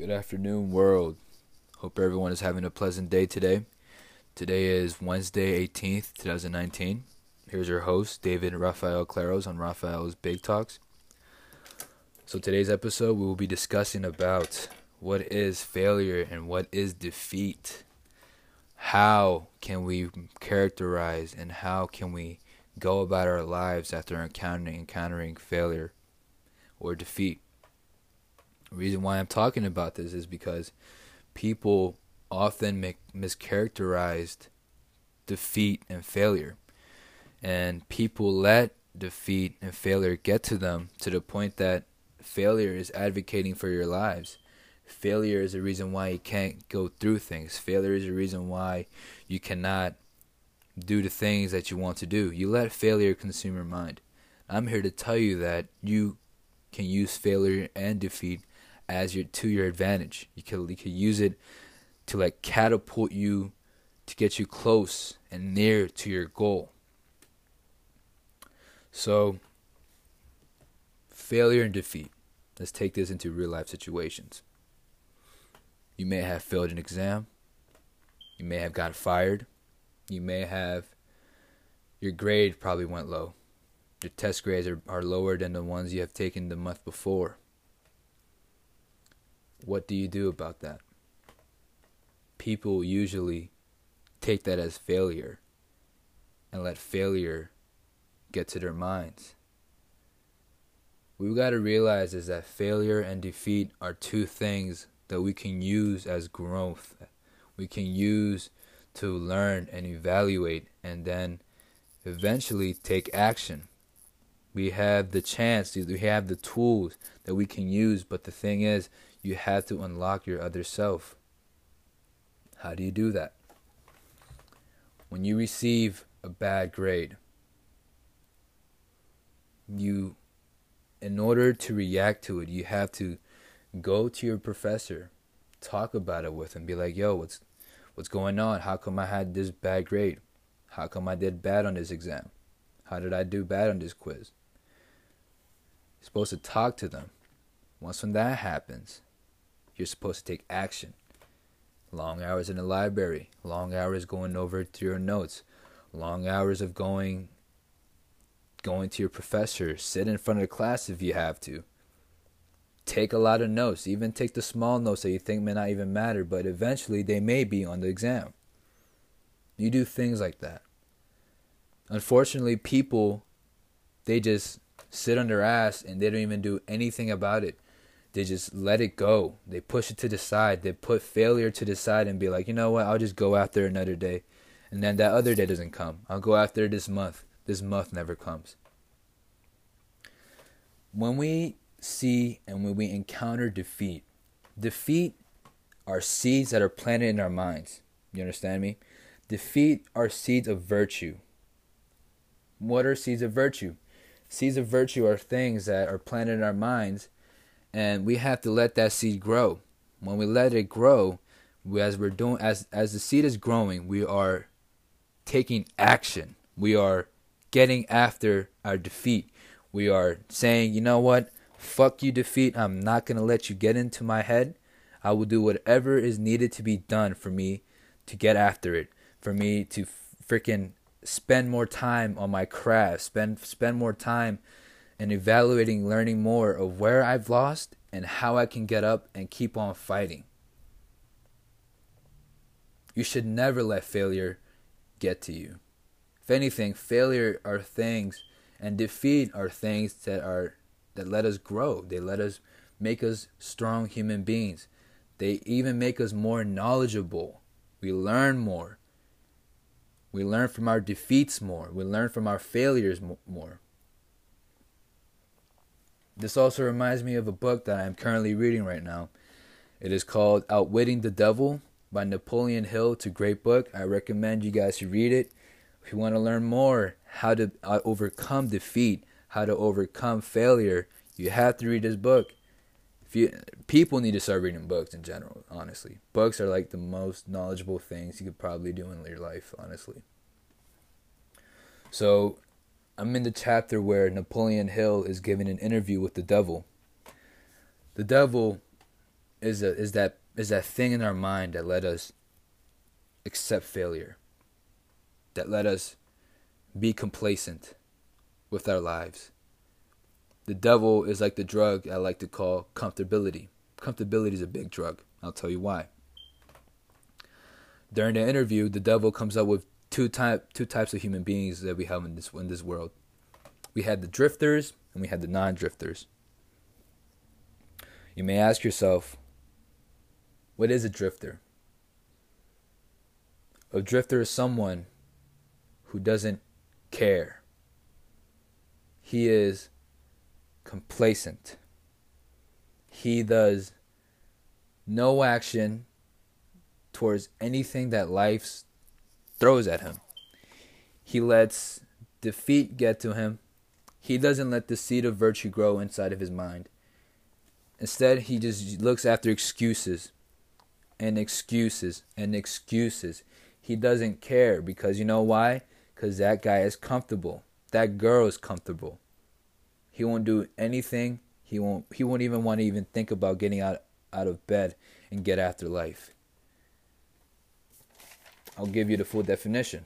Good afternoon, world. Hope everyone is having a pleasant day today. Today is Wednesday, 18th, 2019. Here's your host, David Rafael Claros on Rafael's Big Talks. So, today's episode, we will be discussing about what is failure and what is defeat. How can we characterize and how can we go about our lives after encountering encountering failure or defeat? The reason why I'm talking about this is because people often make mischaracterized defeat and failure. And people let defeat and failure get to them to the point that failure is advocating for your lives. Failure is the reason why you can't go through things. Failure is the reason why you cannot do the things that you want to do. You let failure consume your mind. I'm here to tell you that you can use failure and defeat as your to your advantage. You could you can use it to like catapult you to get you close and near to your goal. So failure and defeat. Let's take this into real life situations. You may have failed an exam. You may have got fired. You may have your grade probably went low. Your test grades are, are lower than the ones you have taken the month before. What do you do about that? People usually take that as failure and let failure get to their minds. We've got to realize is that failure and defeat are two things that we can use as growth. We can use to learn and evaluate and then eventually take action. We have the chance, we have the tools that we can use, but the thing is, you have to unlock your other self. How do you do that? When you receive a bad grade, you, in order to react to it, you have to go to your professor, talk about it with him, be like, yo, what's, what's going on? How come I had this bad grade? How come I did bad on this exam? How did I do bad on this quiz? You're supposed to talk to them. Once when that happens, you're supposed to take action. Long hours in the library, long hours going over to your notes, long hours of going going to your professor, sit in front of the class if you have to. Take a lot of notes, even take the small notes that you think may not even matter, but eventually they may be on the exam. You do things like that. Unfortunately, people they just sit on their ass and they don't even do anything about it they just let it go. They push it to the side. They put failure to the side and be like, you know what? I'll just go after another day. And then that other day doesn't come. I'll go after this month. This month never comes. When we see and when we encounter defeat, defeat are seeds that are planted in our minds. You understand me? Defeat are seeds of virtue. What are seeds of virtue? Seeds of virtue are things that are planted in our minds and we have to let that seed grow. When we let it grow, we, as we're doing, as as the seed is growing, we are taking action. We are getting after our defeat. We are saying, you know what? Fuck you, defeat. I'm not gonna let you get into my head. I will do whatever is needed to be done for me to get after it. For me to freaking spend more time on my craft. Spend spend more time and evaluating, learning more of where I've lost and how I can get up and keep on fighting. You should never let failure get to you. If anything, failure are things and defeat are things that are that let us grow. They let us make us strong human beings. They even make us more knowledgeable. We learn more. We learn from our defeats more. We learn from our failures more. This also reminds me of a book that I am currently reading right now. It is called Outwitting the Devil by Napoleon Hill. It's a great book. I recommend you guys to read it. If you want to learn more how to uh, overcome defeat, how to overcome failure, you have to read this book. If you, people need to start reading books in general, honestly. Books are like the most knowledgeable things you could probably do in your life, honestly. So, I'm in the chapter where Napoleon Hill is giving an interview with the devil. The devil is a, is that is that thing in our mind that let us accept failure. That let us be complacent with our lives. The devil is like the drug I like to call comfortability. Comfortability is a big drug. I'll tell you why. During the interview, the devil comes up with two type two types of human beings that we have in this in this world. We had the drifters and we had the non-drifters. You may ask yourself, what is a drifter? A drifter is someone who doesn't care. He is complacent. He does no action towards anything that life throws at him. He lets defeat get to him. He doesn't let the seed of virtue grow inside of his mind. Instead, he just looks after excuses and excuses and excuses. He doesn't care because you know why? Because that guy is comfortable. That girl is comfortable. He won't do anything. He won't. He won't even want to even think about getting out out of bed and get after life. I'll give you the full definition.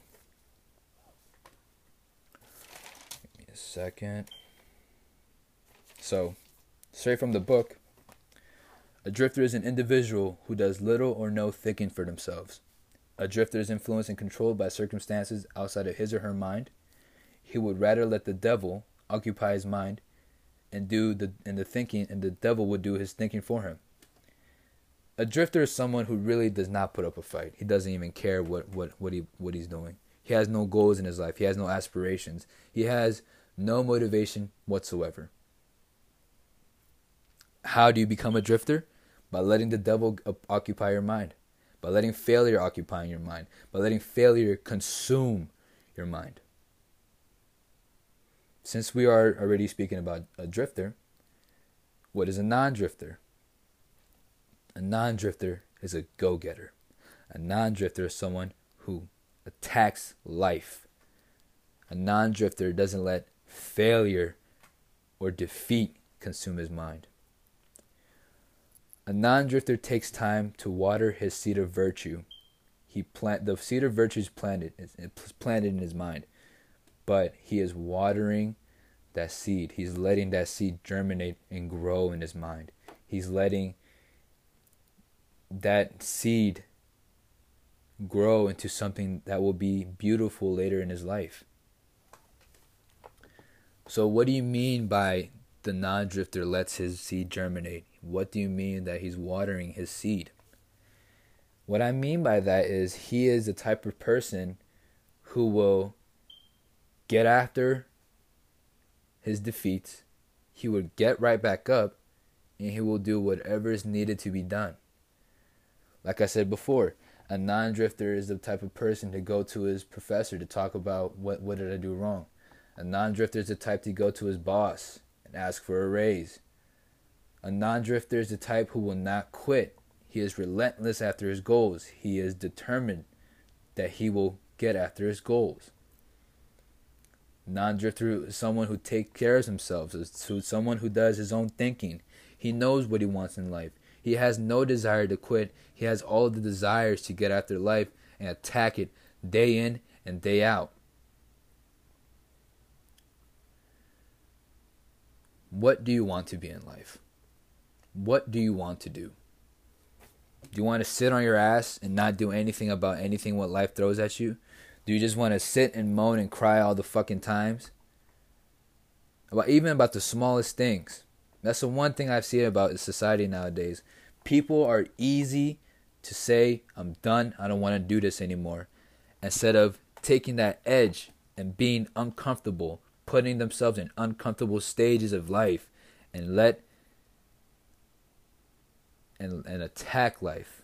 Give me a second. So, straight from the book, a drifter is an individual who does little or no thinking for themselves. A drifter is influenced and controlled by circumstances outside of his or her mind. He would rather let the devil occupy his mind and do the and the thinking and the devil would do his thinking for him. A drifter is someone who really does not put up a fight. He doesn't even care what, what, what he what he's doing. He has no goals in his life. He has no aspirations. He has no motivation whatsoever. How do you become a drifter? By letting the devil occupy your mind by letting failure occupy your mind, by letting failure consume your mind. Since we are already speaking about a drifter, what is a non drifter? A non drifter is a go getter. A non drifter is someone who attacks life. A non drifter doesn't let failure or defeat consume his mind. A non-drifter takes time to water his seed of virtue. He plant the seed of virtue is planted, planted in his mind, but he is watering that seed. He's letting that seed germinate and grow in his mind. He's letting that seed grow into something that will be beautiful later in his life. So, what do you mean by the non drifter lets his seed germinate? What do you mean that he's watering his seed? What I mean by that is he is the type of person who will get after his defeats, he would get right back up, and he will do whatever is needed to be done. Like I said before, a non-drifter is the type of person to go to his professor to talk about what what did I do wrong. A non-drifter is the type to go to his boss and ask for a raise. A non drifter is the type who will not quit. He is relentless after his goals. He is determined that he will get after his goals. Non drifter is someone who takes care of himself, is someone who does his own thinking. He knows what he wants in life. He has no desire to quit. He has all the desires to get after life and attack it day in and day out. What do you want to be in life? What do you want to do? Do you want to sit on your ass and not do anything about anything what life throws at you? Do you just want to sit and moan and cry all the fucking times? About even about the smallest things. That's the one thing I've seen about society nowadays. People are easy to say, I'm done, I don't want to do this anymore. Instead of taking that edge and being uncomfortable, putting themselves in uncomfortable stages of life and let and, and attack life.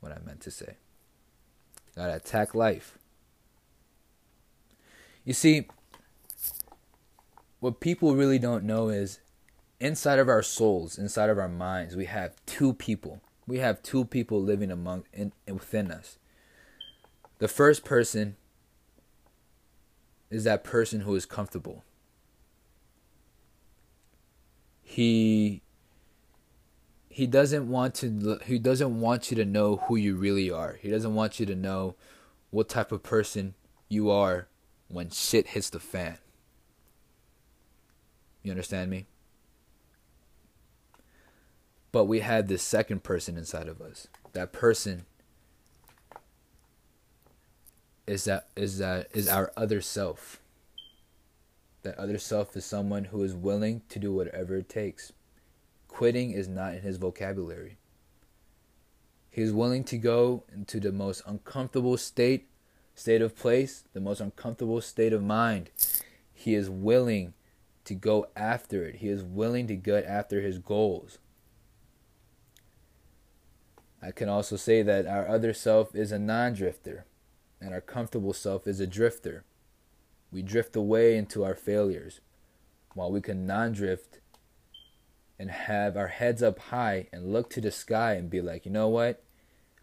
What I meant to say. Gotta attack life. You see, what people really don't know is inside of our souls, inside of our minds, we have two people. We have two people living among in, within us. The first person is that person who is comfortable. He he doesn't want to he doesn't want you to know who you really are. He doesn't want you to know what type of person you are when shit hits the fan. You understand me? But we had this second person inside of us. That person is that is that is our other self. That other self is someone who is willing to do whatever it takes. Quitting is not in his vocabulary. He is willing to go into the most uncomfortable state, state of place, the most uncomfortable state of mind. He is willing to go after it. He is willing to get after his goals. I can also say that our other self is a non drifter, and our comfortable self is a drifter. We drift away into our failures, while we can non drift and have our heads up high and look to the sky and be like, you know what?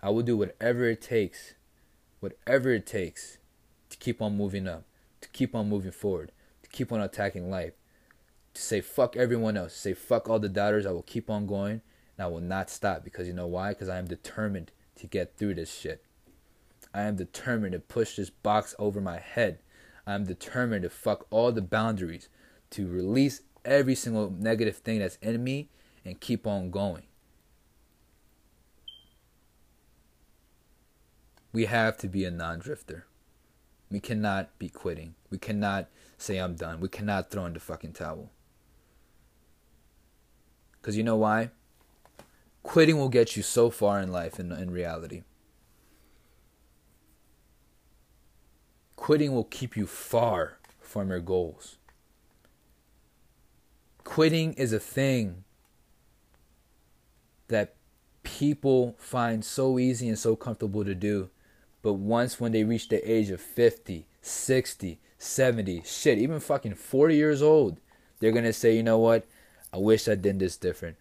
I will do whatever it takes, whatever it takes to keep on moving up, to keep on moving forward, to keep on attacking life, to say fuck everyone else, say fuck all the doubters. I will keep on going and I will not stop because you know why? Because I am determined to get through this shit. I am determined to push this box over my head. I am determined to fuck all the boundaries, to release every single negative thing that's in me and keep on going. We have to be a non drifter. We cannot be quitting. We cannot say I'm done. We cannot throw in the fucking towel. Because you know why? Quitting will get you so far in life in, in reality. Quitting will keep you far from your goals. Quitting is a thing that people find so easy and so comfortable to do. But once when they reach the age of 50, 60, 70, shit, even fucking 40 years old, they're going to say, you know what? I wish I did this different.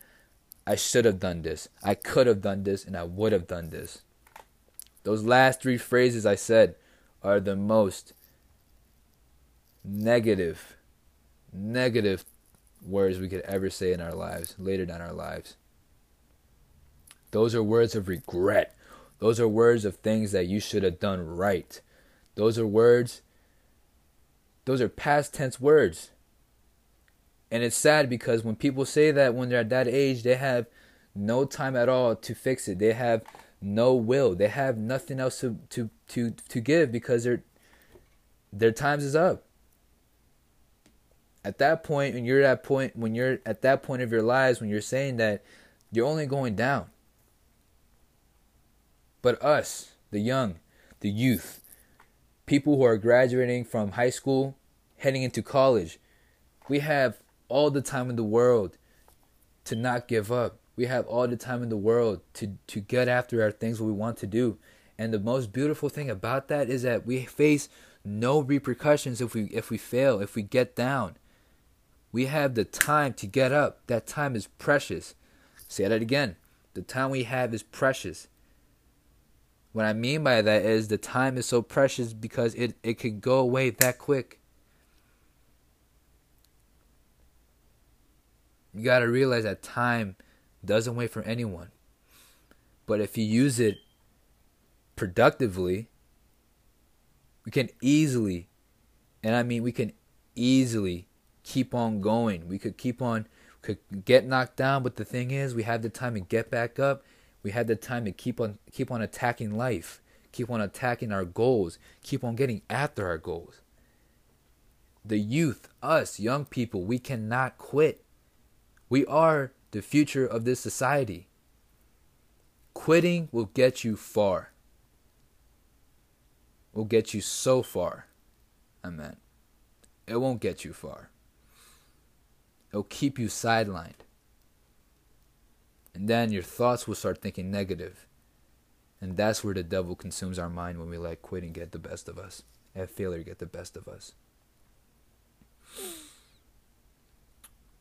I should have done this. I could have done this and I would have done this. Those last three phrases I said are the most negative, negative words we could ever say in our lives, later down our lives. Those are words of regret. Those are words of things that you should have done right. Those are words, those are past tense words. And it's sad because when people say that when they're at that age, they have no time at all to fix it. They have no will. They have nothing else to to to, to give because their their times is up. At that point, when you're at that point when you're at that point of your lives, when you're saying that, you're only going down. But us, the young, the youth, people who are graduating from high school, heading into college, we have all the time in the world to not give up. We have all the time in the world to, to get after our things we want to do. And the most beautiful thing about that is that we face no repercussions if we if we fail, if we get down. We have the time to get up. That time is precious. Say that again. The time we have is precious. What I mean by that is the time is so precious because it, it could go away that quick. You got to realize that time doesn't wait for anyone. But if you use it productively, we can easily, and I mean, we can easily keep on going. We could keep on, could get knocked down, but the thing is, we have the time to get back up. We had the time to keep on, keep on attacking life, keep on attacking our goals, keep on getting after our goals. The youth, us young people, we cannot quit. We are the future of this society. Quitting will get you far. Will get you so far. I meant it won't get you far. It'll keep you sidelined. And then your thoughts will start thinking negative. And that's where the devil consumes our mind when we let quitting get the best of us, and failure get the best of us.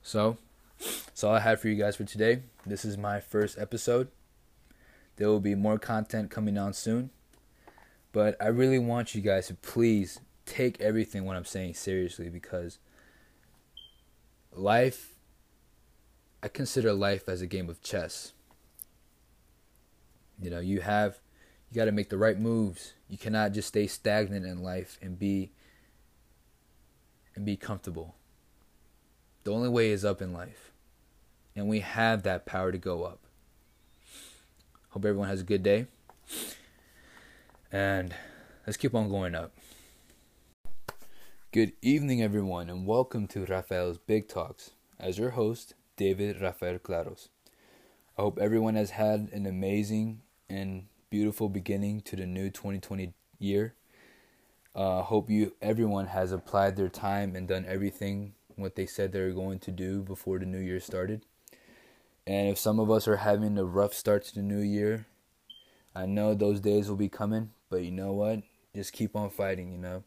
So, that's all I have for you guys for today. This is my first episode. There will be more content coming on soon. But I really want you guys to please take everything what I'm saying seriously because life I consider life as a game of chess. You know, you have you got to make the right moves. You cannot just stay stagnant in life and be and be comfortable. The only way is up in life. And we have that power to go up. Hope everyone has a good day. And let's keep on going up. Good evening, everyone, and welcome to Rafael's Big Talks. As your host, David Rafael Claros. I hope everyone has had an amazing and beautiful beginning to the new 2020 year. Uh, hope you everyone has applied their time and done everything what they said they were going to do before the new year started. And if some of us are having a rough start to the new year, I know those days will be coming, but you know what? Just keep on fighting, you know.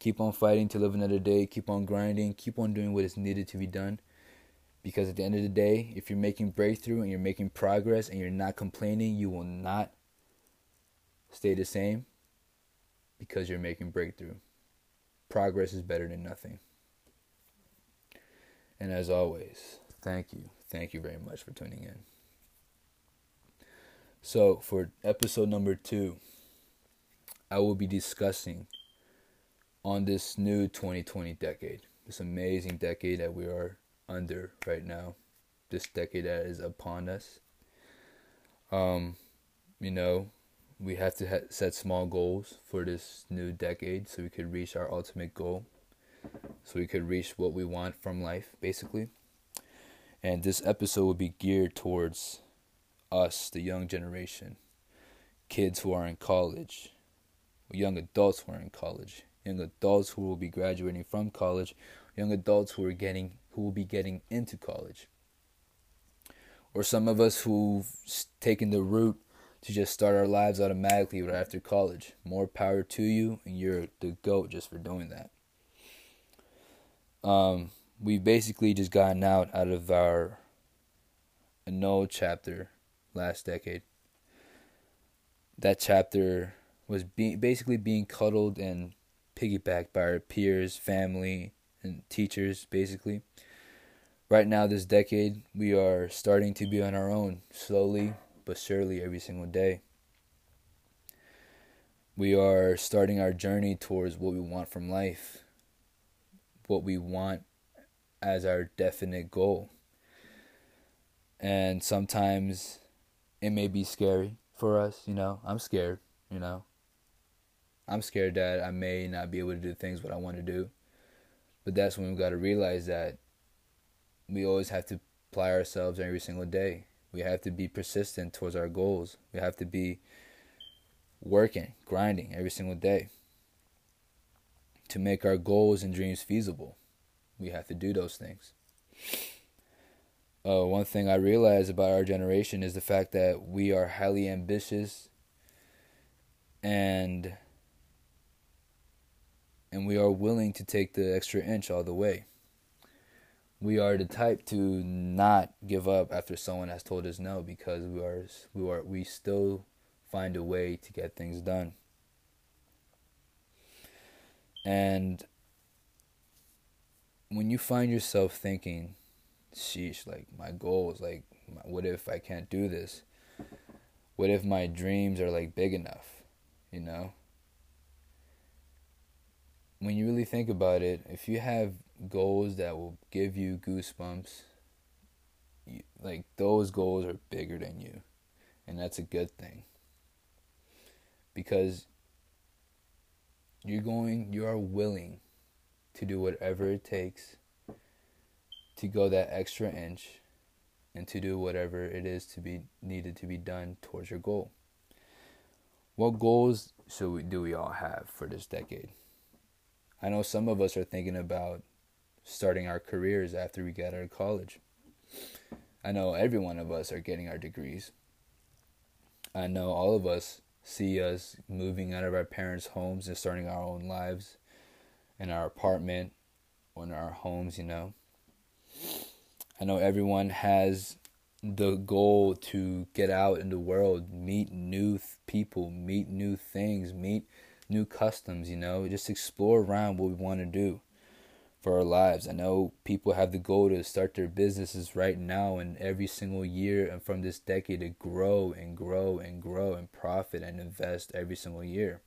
Keep on fighting to live another day, keep on grinding, keep on doing what is needed to be done. Because at the end of the day, if you're making breakthrough and you're making progress and you're not complaining, you will not stay the same because you're making breakthrough. Progress is better than nothing. And as always, thank you. Thank you very much for tuning in. So, for episode number two, I will be discussing on this new 2020 decade, this amazing decade that we are under right now, this decade that is upon us. Um, you know, we have to ha- set small goals for this new decade so we could reach our ultimate goal, so we could reach what we want from life, basically. And this episode will be geared towards us, the young generation, kids who are in college, young adults who are in college, young adults who will be graduating from college, young adults who are getting who will be getting into college. Or some of us who've taken the route to just start our lives automatically right after college. More power to you, and you're the GOAT just for doing that. Um, we've basically just gotten out out of our annul chapter last decade. That chapter was be- basically being cuddled and piggybacked by our peers, family, and teachers, basically. Right now, this decade, we are starting to be on our own, slowly but surely, every single day. We are starting our journey towards what we want from life, what we want as our definite goal. And sometimes it may be scary for us, you know. I'm scared, you know. I'm scared that I may not be able to do things what I want to do. But that's when we got to realize that we always have to apply ourselves every single day. We have to be persistent towards our goals. We have to be working, grinding every single day to make our goals and dreams feasible. We have to do those things. Uh, one thing I realize about our generation is the fact that we are highly ambitious and and we are willing to take the extra inch all the way. We are the type to not give up after someone has told us no because we are we are we still find a way to get things done. And when you find yourself thinking, sheesh, like my goals, like what if I can't do this? What if my dreams are like big enough, you know? When you really think about it, if you have goals that will give you goosebumps, you, like those goals are bigger than you. And that's a good thing. Because you're going, you are willing to do whatever it takes to go that extra inch and to do whatever it is to be needed to be done towards your goal. What goals should we do we all have for this decade? I know some of us are thinking about starting our careers after we get out of college. I know every one of us are getting our degrees. I know all of us see us moving out of our parents' homes and starting our own lives in our apartment or in our homes, you know. I know everyone has the goal to get out in the world, meet new th- people, meet new things, meet new customs, you know, just explore around what we want to do. for our lives. I know people have the goal to start their businesses right now and every single year and from this decade to grow and grow and grow and profit and invest every single year.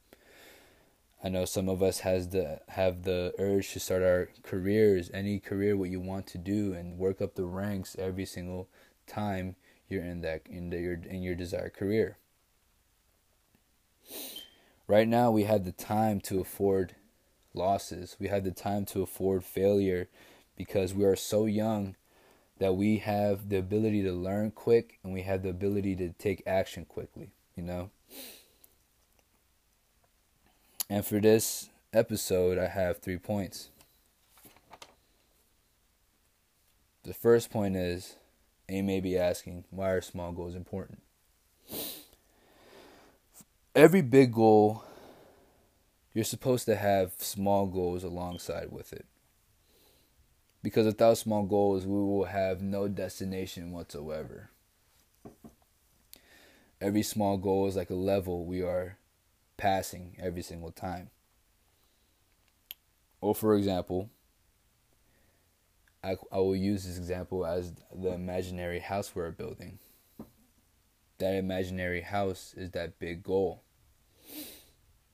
I know some of us has the have the urge to start our careers, any career what you want to do and work up the ranks every single time you're in that in the, your in your desired career. Right now we have the time to afford losses. We have the time to afford failure because we are so young that we have the ability to learn quick and we have the ability to take action quickly, you know? And for this episode, I have three points. The first point is, you may be asking, why are small goals important? Every big goal you're supposed to have small goals alongside with it. Because without small goals, we will have no destination whatsoever. Every small goal is like a level we are passing every single time. Or, for example, I, I will use this example as the imaginary house we're building. That imaginary house is that big goal.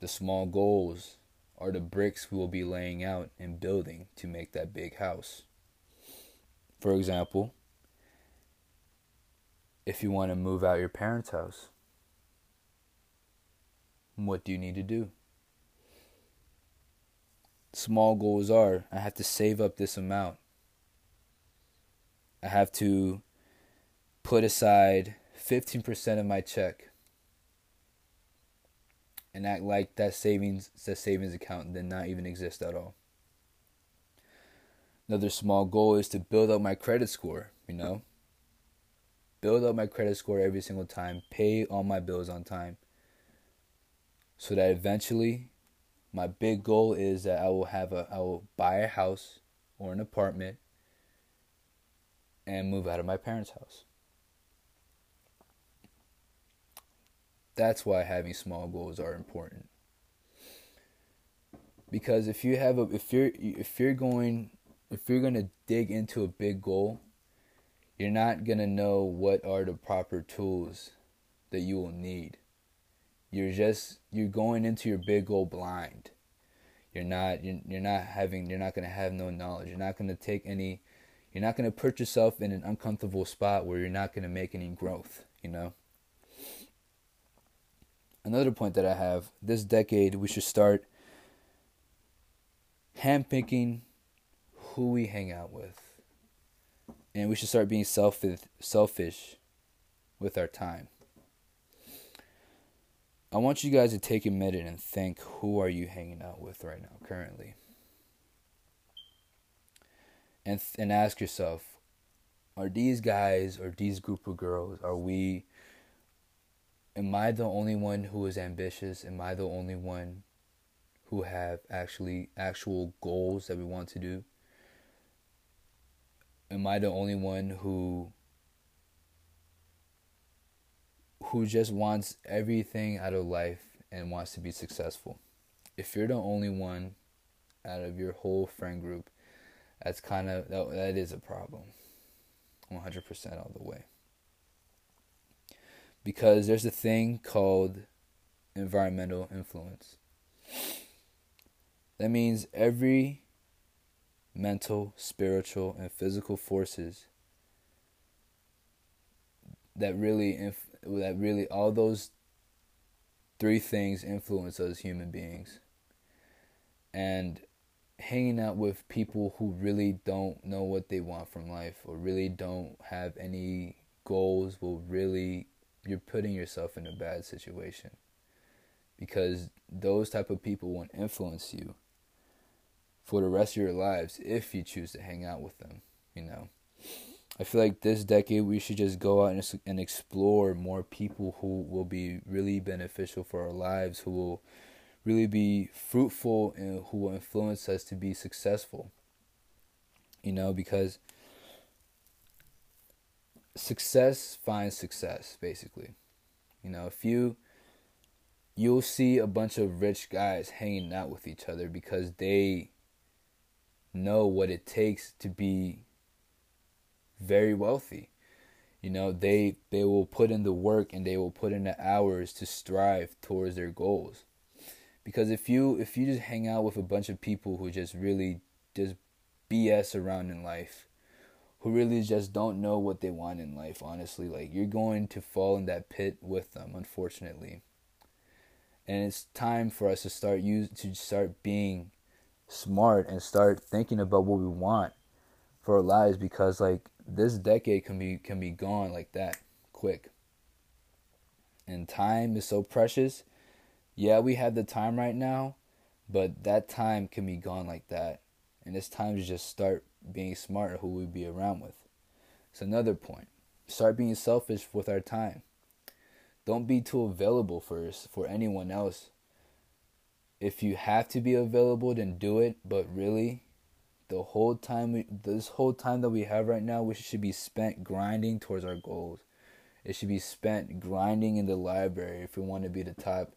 The small goals are the bricks we will be laying out and building to make that big house. For example, if you want to move out your parents' house, what do you need to do? Small goals are I have to save up this amount. I have to put aside 15% of my check and act like that savings that savings account did not even exist at all. Another small goal is to build up my credit score, you know. Build up my credit score every single time, pay all my bills on time. So that eventually my big goal is that I will have a I will buy a house or an apartment and move out of my parents' house. That's why having small goals are important. Because if you have a if you're if you're going if you're going to dig into a big goal, you're not going to know what are the proper tools that you will need. You're just you're going into your big goal blind. You're not you're, you're not having you're not going to have no knowledge. You're not going to take any you're not going to put yourself in an uncomfortable spot where you're not going to make any growth, you know? Another point that I have this decade, we should start handpicking who we hang out with. And we should start being selfish, selfish with our time. I want you guys to take a minute and think who are you hanging out with right now currently? And and ask yourself, are these guys or these group of girls are we am I the only one who is ambitious? Am I the only one who have actually actual goals that we want to do? Am I the only one who who just wants everything out of life and wants to be successful? If you're the only one out of your whole friend group, that's kind of that, that is a problem. 100% all the way because there's a thing called environmental influence. That means every mental, spiritual, and physical forces that really inf- that really all those three things influence us human beings. And hanging out with people who really don't know what they want from life or really don't have any goals will really you're putting yourself in a bad situation. Because those type of people won't influence you for the rest of your lives if you choose to hang out with them you know? I feel like this decade we should just go out and, and explore more people who will be really beneficial for our lives who will really be fruitful and who will influence us to be successful you know? Because success finds success basically you know if you you'll see a bunch of rich guys hanging out with each other because they know what it takes to be very wealthy. You know, they they will put in the work and they will put in the hours to strive towards their goals. Because if you if you just hang out with a bunch of people who just really just BS around in life, who really just don't know what they want in life, honestly, like you're going to fall in that pit with them, unfortunately. And it's time for us to start use to start being smart and start thinking about what we want for our lives because like this decade can be can be gone like that quick. And time is so precious. Yeah, we have the time right now, but that time can be gone like that. And it's time to just start being smart who we be around with. It's another point. Start being selfish with our time. Don't be too available for for anyone else. If you have to be available, then do it. But really, the whole time we, this whole time that we have right now, we should be spent grinding towards our goals. It should be spent grinding in the library if we want to be the top,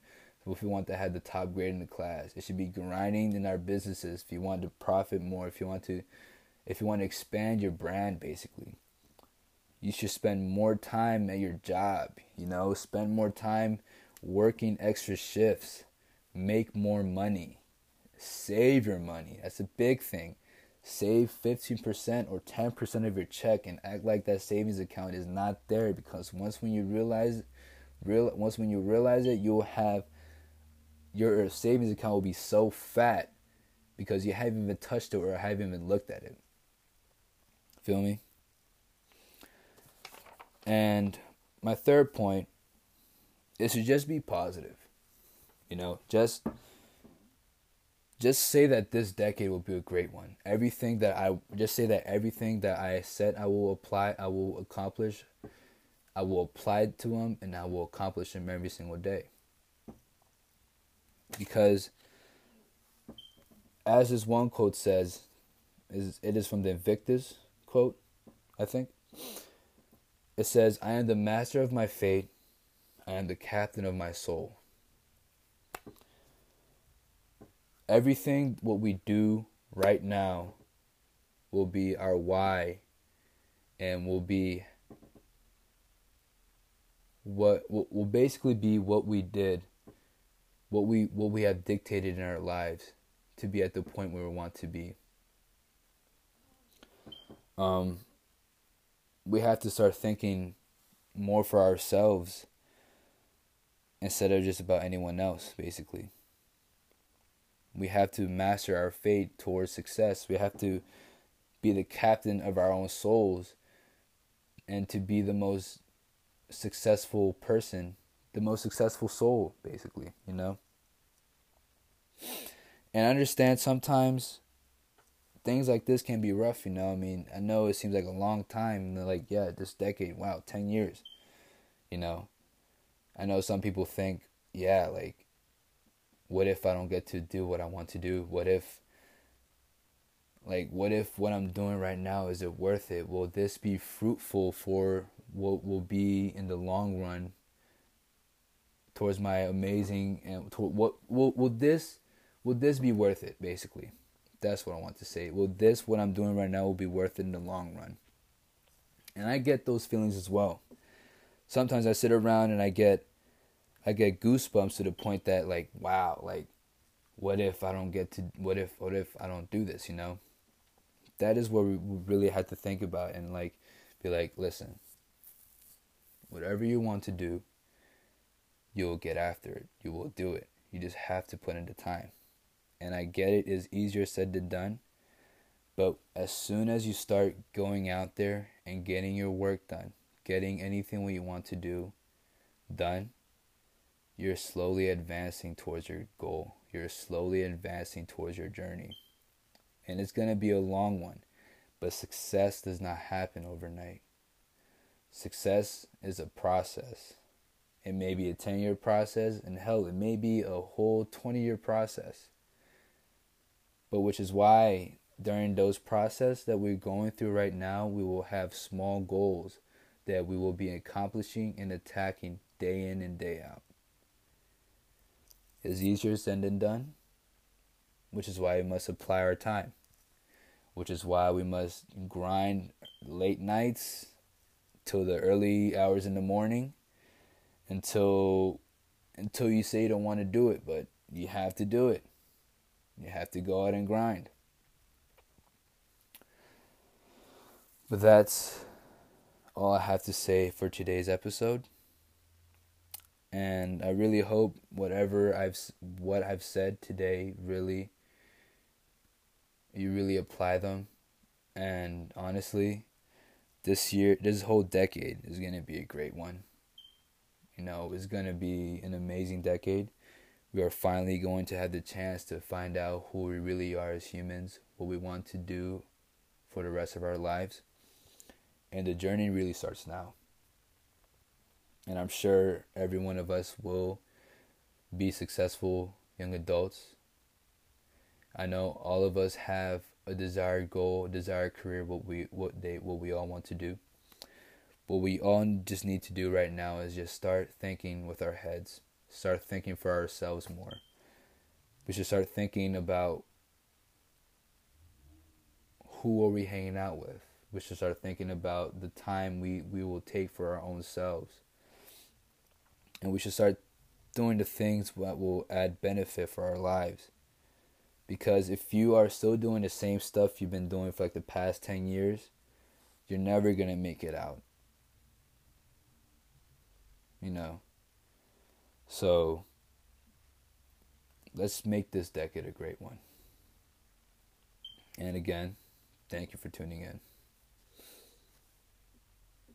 if we want to have the top grade in the class. It should be grinding in our businesses if you want to profit more, if you want to, if you want to expand your brand, basically. You should spend more time at your job. You know, spend more time working extra shifts, make more money, save your money. That's a big thing save 15% or 10% of your check and act like that savings account is not there because once when you realize real once when you realize it you'll have your savings account will be so fat because you haven't even touched it or haven't even looked at it feel me and my third point is to just be positive you know just just say that this decade will be a great one. Everything that I just say that everything that I said I will apply, I will accomplish, I will apply to them, and I will accomplish them every single day. Because, as this one quote says, is it is from the Invictus quote, I think. It says, "I am the master of my fate. I am the captain of my soul." everything what we do right now will be our why and will be what will basically be what we did what we what we have dictated in our lives to be at the point where we want to be um we have to start thinking more for ourselves instead of just about anyone else basically we have to master our fate towards success. We have to be the captain of our own souls and to be the most successful person, the most successful soul, basically, you know? And understand sometimes things like this can be rough, you know? I mean, I know it seems like a long time, like, yeah, this decade, wow, 10 years, you know? I know some people think, yeah, like, what if I don't get to do what I want to do? What if like what if what I'm doing right now is it worth it? Will this be fruitful for what will be in the long run towards my amazing and what will will this will this be worth it basically? That's what I want to say. Will this what I'm doing right now will be worth it in the long run? And I get those feelings as well. Sometimes I sit around and I get I get goosebumps to the point that like, wow, like, what if I don't get to? What if? What if I don't do this? You know. That is what we really had to think about and like, be like, listen. Whatever you want to do, you'll get after it. You will do it. You just have to put in the time. And I get it is easier said than done. But as soon as you start going out there and getting your work done, getting anything what you want to do done, you're slowly advancing towards your goal. You're slowly advancing towards your journey. And it's going to be a long one, but success does not happen overnight. Success is a process. It may be a 10 year process, and hell, it may be a whole 20 year process. But which is why during those process that we're going through right now, we will have small goals that we will be accomplishing and attacking day in and day out It's easier said than done, which is why we must apply our time. which is why we must grind late nights till the early hours in the morning until until you say you don't want to do it, but you have to do it. You have to go out and grind. But that's all I have to say for today's episode. And I really hope whatever I've what I've said today really you really apply them. And honestly, this year, this whole decade is going to be a great one. You know, it's going to be an amazing decade. We are finally going to have the chance to find out who we really are as humans, what we want to do for the rest of our lives. And the journey really starts now. And I'm sure every one of us will be successful young adults. I know all of us have a desired goal, a desired career, what we what they what we all want to do. What we all just need to do right now is just start thinking with our heads. Start thinking for ourselves more. We should start thinking about who are we hanging out with. We should start thinking about the time we, we will take for our own selves. And we should start doing the things that will add benefit for our lives. Because if you are still doing the same stuff you've been doing for like the past 10 years, you're never going to make it out. You know? So, let's make this decade a great one. And again, thank you for tuning in.